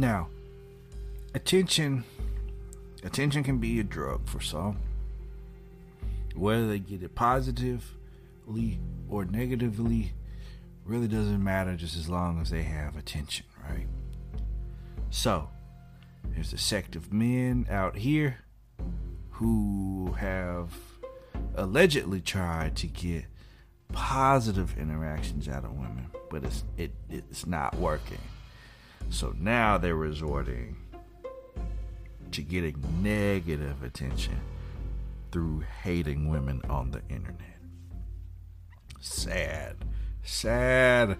Now, attention attention can be a drug for some. Whether they get it positively or negatively really doesn't matter just as long as they have attention, right? So, there's a sect of men out here who have allegedly tried to get positive interactions out of women, but it's it it's not working. So now they're resorting to getting negative attention through hating women on the internet. Sad. Sad.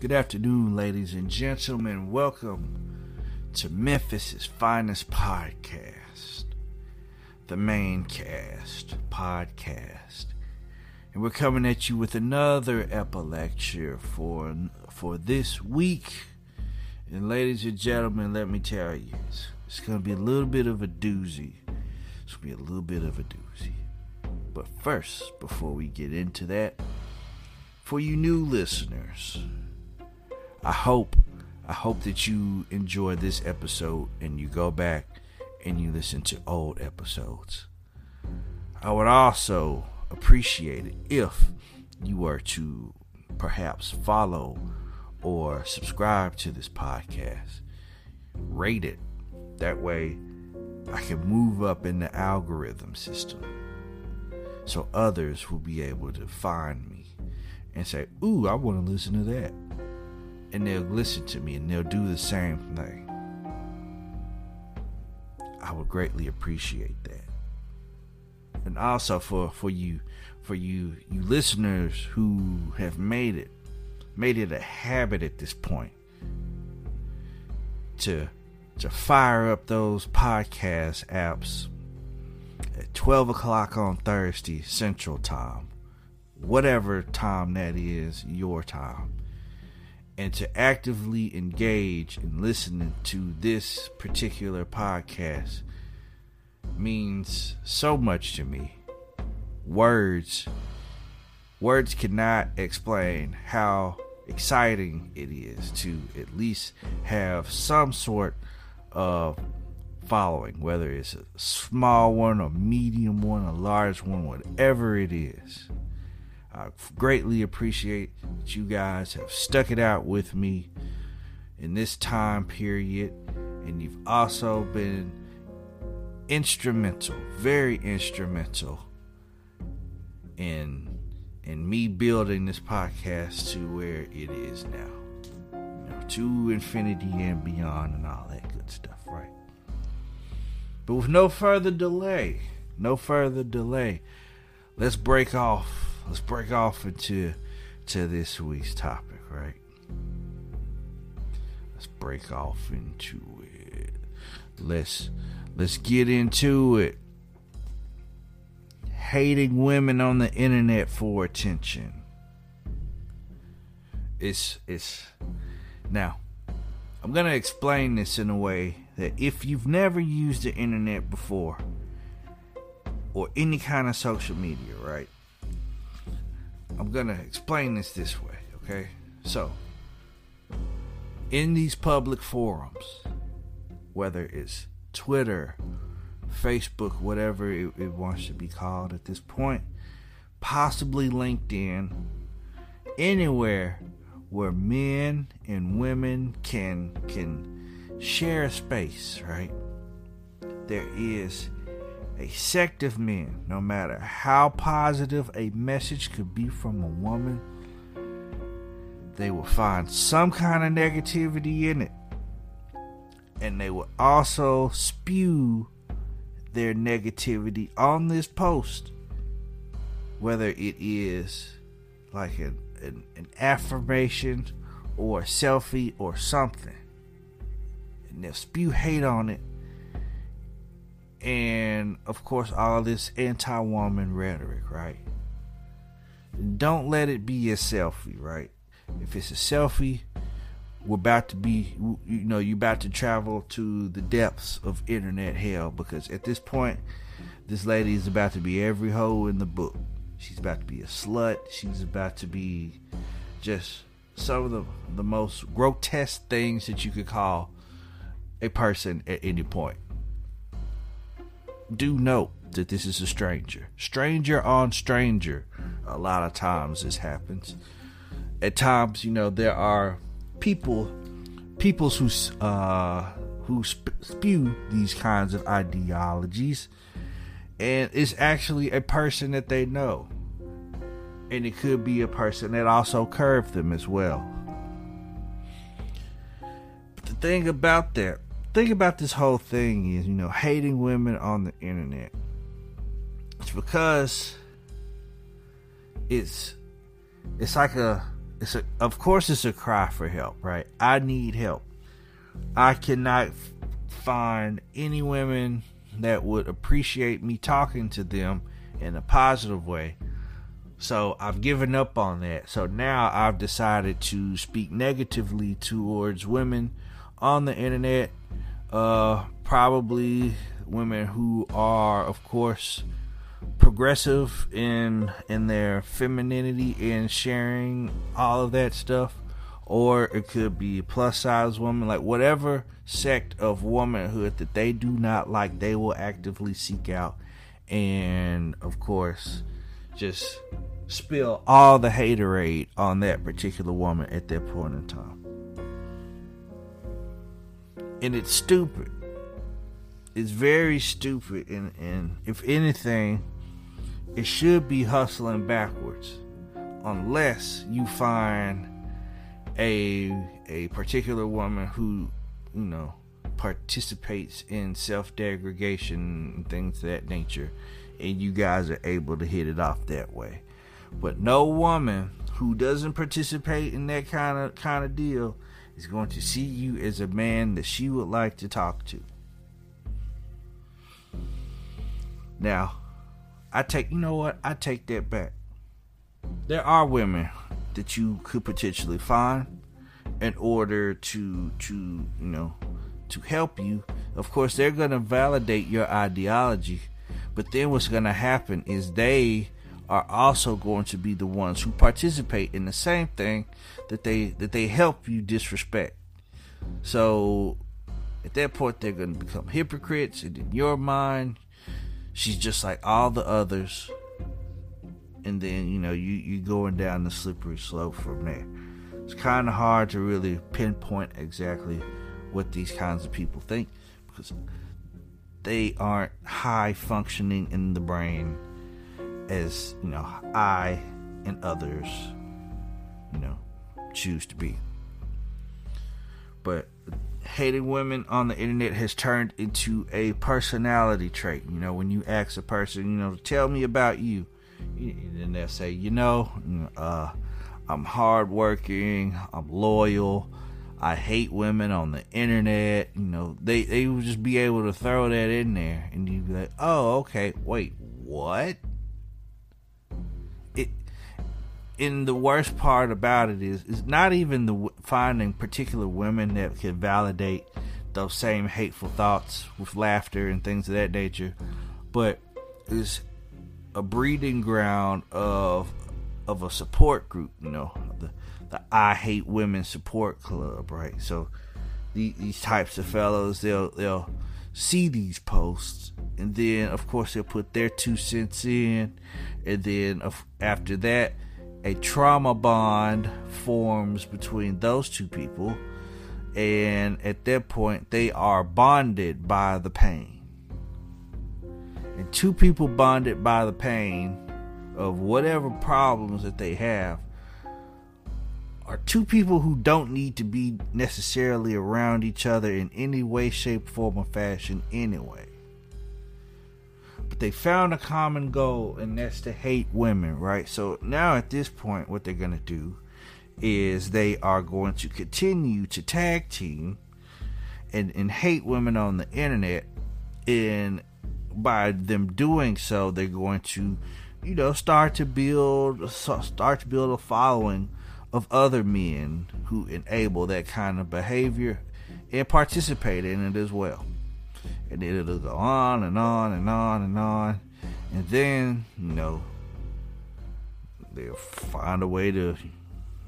Good afternoon, ladies and gentlemen. Welcome to Memphis's finest podcast, the Mane Cast podcast. And we're coming at you with another epilecture for for this week. And ladies and gentlemen, let me tell you, it's, it's going to be a little bit of a doozy. It's going to be a little bit of a doozy. But first, before we get into that, for you new listeners, I hope I hope that you enjoy this episode and you go back and you listen to old episodes. I would also appreciate it if you were to perhaps follow or subscribe to this podcast. Rate it. That way I can move up in the algorithm system so others will be able to find me and say, Ooh, I want to listen to that and they'll listen to me and they'll do the same thing. I would greatly appreciate that. And also for, for you for you you listeners who have made it made it a habit at this point to to fire up those podcast apps at 12 o'clock on Thursday Central Time, whatever time that is, your time and to actively engage in listening to this particular podcast means so much to me. Words words cannot explain how exciting it is to at least have some sort of following, whether it's a small one, a medium one, a large one, whatever it is. I greatly appreciate that you guys have stuck it out with me in this time period, and you've also been instrumental, very instrumental in in me building this podcast to where it is now. You know, to infinity and beyond and all that good stuff, right? But with no further delay, no further delay, let's break off let's break off into to this week's topic, right? Let's break off into it. Let's let's get into it. Hating women on the internet for attention. It's it's now I'm to explain this in a way that if you've never used the internet before or any kind of social media, right? I'm going to explain this this way, okay? So, in these public forums, whether it's Twitter, Facebook, whatever it, it, wants to be called at this point, possibly LinkedIn, anywhere where men and women can can share space, right? There is a sect of men, no matter how positive a message could be from a woman, they will find some kind of negativity in it. And they will also spew their negativity on this post, whether it is like an, an, an affirmation or a selfie or something. And they'll spew hate on it and of course all this anti-woman rhetoric, right? Don't let it be a selfie, right? If it's a selfie, we're about to be, you know, you're about to travel to the depths of internet hell because at this point, this lady is about to be every hoe in the book. She's about to be a slut. She's about to be just some of the, the most grotesque things that you could call a person at any point. Do note that this is a stranger. Stranger on stranger. A lot of times this happens. At times, you know, there are people peoples who uh who spew these kinds of ideologies and it's actually a person that they know and it could be a person that also curved them as well but the thing about that thing about this whole thing is you know hating women on the internet. It's because it's it's like a it's a of course it's a cry for help right? I need help. I cannot find any women that would appreciate me talking to them in a positive way. So i've given up on that. So now i've decided to speak negatively towards women on the internet uh probably women who are of course progressive in in their femininity and sharing all of that stuff. Or it could be plus size woman like whatever sect of womanhood that they do not like they will actively seek out and of course just spill all the haterade on that particular woman at that point in time and it's stupid. It's very stupid and, and if anything it should be hustling backwards unless you find a a particular woman who you know participates in self-degradation and things of that nature and you guys are able to hit it off that way. But no woman who doesn't participate in that kind of kind of deal is going to see you as a man that she would like to talk to now I take, you know what? I take that back. There are women that you could potentially find in order to to you know to help you. Of course, they're going to validate your ideology, but then what's going to happen is they are also going to be the ones who participate in the same thing that they that they help you disrespect. So at that point, they're going to become hypocrites, and in your mind, she's just like all the others. And then you know you you going down the slippery slope from there. It's kind of hard to really pinpoint exactly what these kinds of people think because they aren't high functioning in the brain as you know i and others you know choose to be but hating women on the internet has turned into a personality trait. You know, when you ask a person, you know, tell me about you, and they'll say, you know, uh, I'm hardworking, I'm loyal, I hate women on the internet. You know, they they would just be able to throw that in there, and you'd be like, oh, okay, wait, what? And the worst part about it is is not even the finding particular women that can validate those same hateful thoughts with laughter and things of that nature, but is a breeding ground of of a support group. You know, the the I hate women support club, right? So these, these types of fellows, they'll they'll see these posts, and then of course they'll put their two cents in, and then after that a trauma bond forms between those two people, and at that point, they are bonded by the pain. And two people bonded by the pain of whatever problems that they have are two people who don't need to be necessarily around each other in any way, shape, form, or fashion anyway but they found a common goal, and that's to hate women, right? So now at this point, what they're going to do is they are going to continue to tag team and, and hate women on the internet. And by them doing so, they're going to, you know, start to build start to build a following of other men who enable that kind of behavior and participate in it as well. And then it'll go on and on and on and on. And then, you know, they'll find a way to,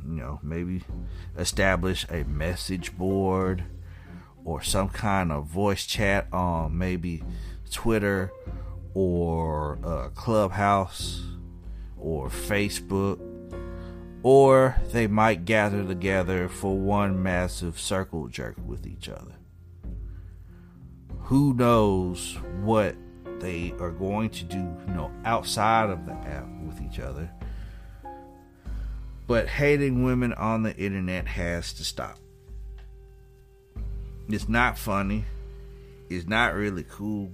you know, maybe establish a message board or some kind of voice chat on maybe Twitter or uh, Clubhouse or Facebook. Or they might gather together for one massive circle jerk with each other. Who knows what they are going to do, you know, outside of the app with each other. But hating women on the internet has to stop. It's not funny. It's not really cool.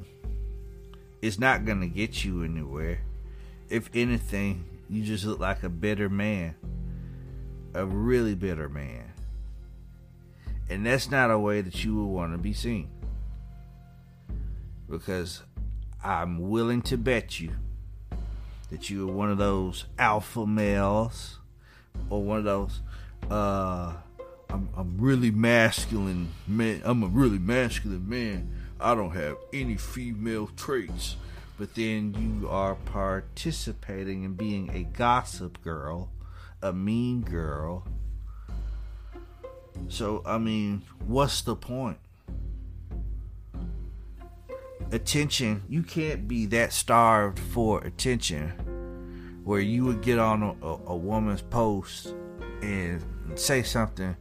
It's not going to get you anywhere. If anything, you just look like a bitter man. A really bitter man. And that's not a way that you would want to be seen. Because I'm willing to bet you that you are one of those alpha males or one of those uh I'm I'm really masculine man. I'm a really masculine man. I don't have any female traits. But then you are participating in being a gossip girl, a mean girl. So I mean, what's the point? Attention, you can't be that starved for attention where you would get on a, a, a woman's post and say something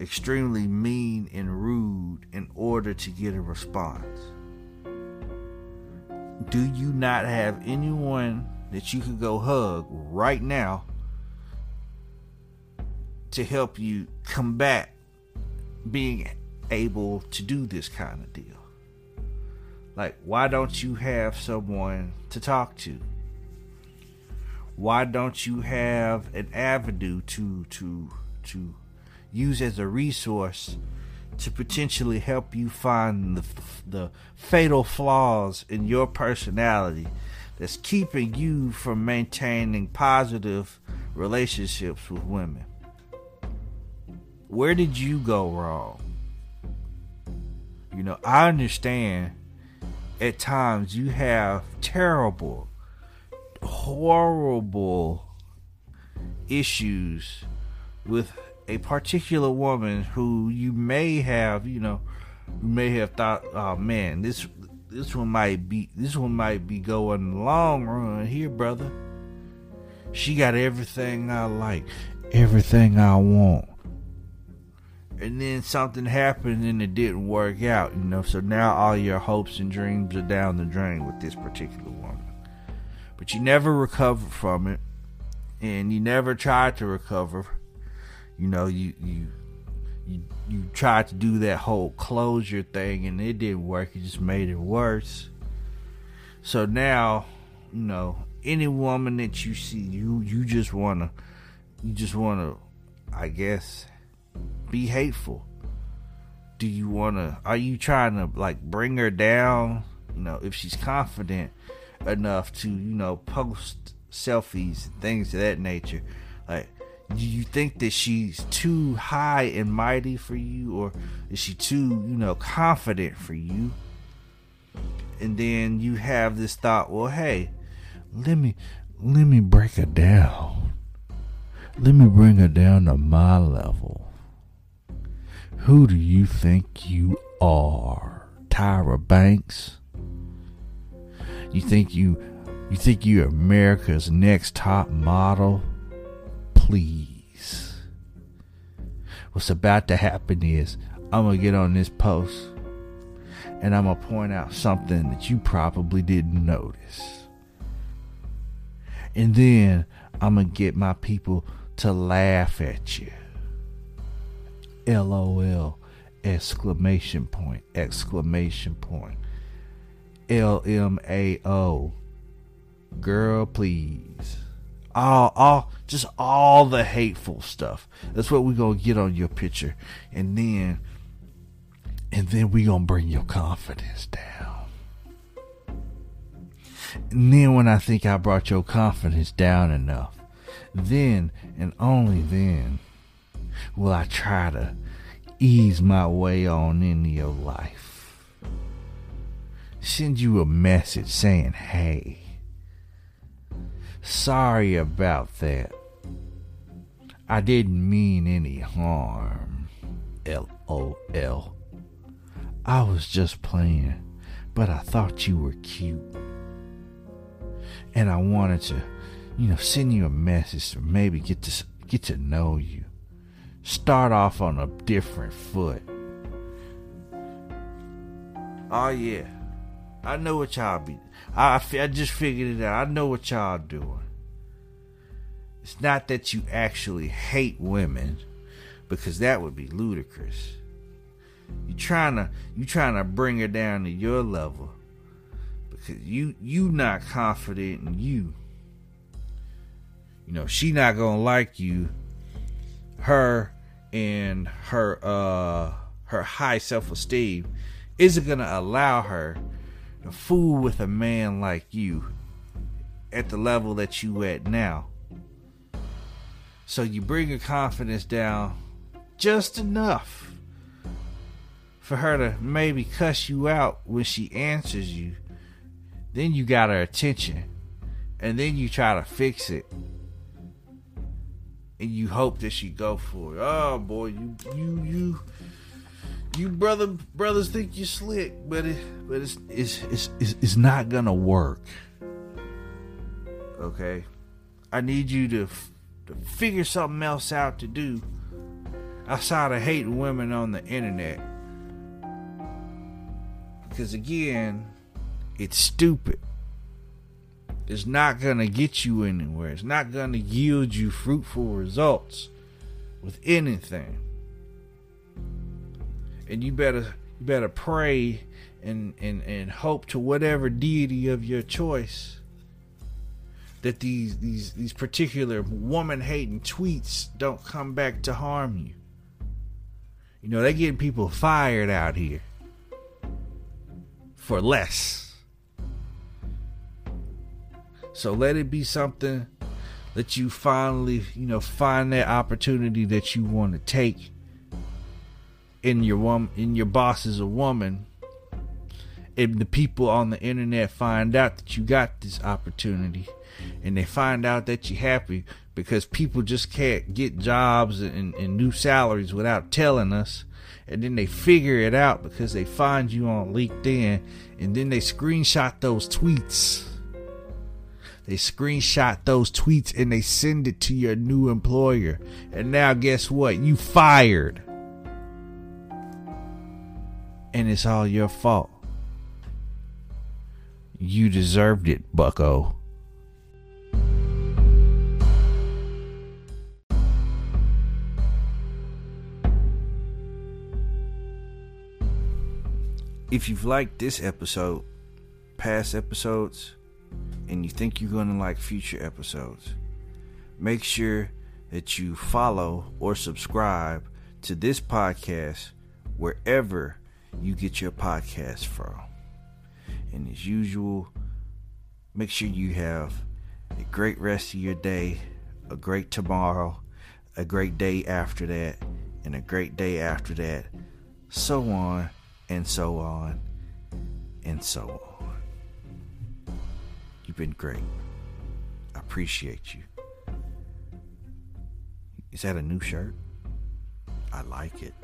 extremely mean and rude in order to get a response? Do you not have anyone that you could go hug right now to help you combat being able to do this kind of deal? Like, why don't you have someone to talk to? Why don't you have an avenue to to to use as a resource to potentially help you find the, the fatal flaws in your personality that's keeping you from maintaining positive relationships with women. Where did you go wrong? You know, I understand at times you have terrible, horrible issues with a particular woman who you may have, you know, you may have thought, oh man, this this one might be this one might be going long run here, brother. She got everything I like, everything I want. And then something happened and it didn't work out, you know. So now all your hopes and dreams are down the drain with this particular woman. But you never recovered from it, and you never tried to recover you know, you you you you tried to do that whole closure thing and it didn't work. It just made it worse. So now, you know, any woman that you see, you you just wanna you just wanna I guess be hateful. Do you wanna are you trying to like bring her down? You know, if she's confident enough to, you know, post selfies and things of that nature. Like do you think that she's too high and mighty for you or is she too you know confident for you? And then you have this thought well hey let me let me break her down. Let me bring her down to my level. Who do you think you are? Tyra banks? You think you you think you're america's next top model please. What's about to happen is I'm going to get on this post and I'm going to point out something that you probably didn't notice. And then I'm going to get my people to laugh at you. LOL, exclamation point, exclamation point. LMAO, girl, please all all just all the hateful stuff. That's what we're gonna get on your picture. And then and then we gonna bring your confidence down. And then when i think i brought your confidence down enough then and only then will I try to ease my way on into your life. Send you a message saying, hey, sorry about that. I didn't mean any harm. LOL. I was just playing, but I thought you were cute. And I wanted to, you know, send you a message to maybe get to get to know you start off on a different foot. Oh yeah, I know what y'all be. I I just figured it out. I know what y'all doing. It's not that you actually hate women, because that would be ludicrous. You trying to you trying to bring her down to your level because you you not confident in you. You know she not gonna like you her and her uh her high self-esteem isn't gonna allow her to fool with a man like you at the level that you at now. So you bring her confidence down just enough for her to maybe cuss you out when she answers you. Then you got her attention. And then you try to fix it and you hope that she go for it. Oh boy, you you you you brother brothers think you slick, but it but it's it's it's it's, it's not gonna work. Okay, I need you to to figure something else out to do outside of hating women on the internet. Because again, it's stupid It's not to get you anywhere. It's not to yield you fruitful results with anything. And you better you better pray and and and hope to whatever deity of your choice that these these these particular woman hating tweets don't come back to harm you. You know, they getting people fired out here for less. So let it be something that you finally, you know, find that opportunity that you want to take in your woman, in your boss is a woman. If the people on the internet find out that you got this opportunity, and they find out that you're happy because people just can't get jobs and, and new salaries without telling us and then they figure it out because they find you on LinkedIn and then they screenshot those tweets they screenshot those tweets and they send it to your new employer. And now, guess what? You fired. And it's all your fault. You deserved it, bucko. If you've liked this episode, past episodes, and you think you're going to like future episodes, make sure that you follow or subscribe to this podcast wherever you get your podcast from. And as usual, make sure you have a great rest of your day, a great tomorrow, a great day after that, and a great day after that, so on and so on and so on. You've been great. I appreciate you. Is that a new shirt? I like it.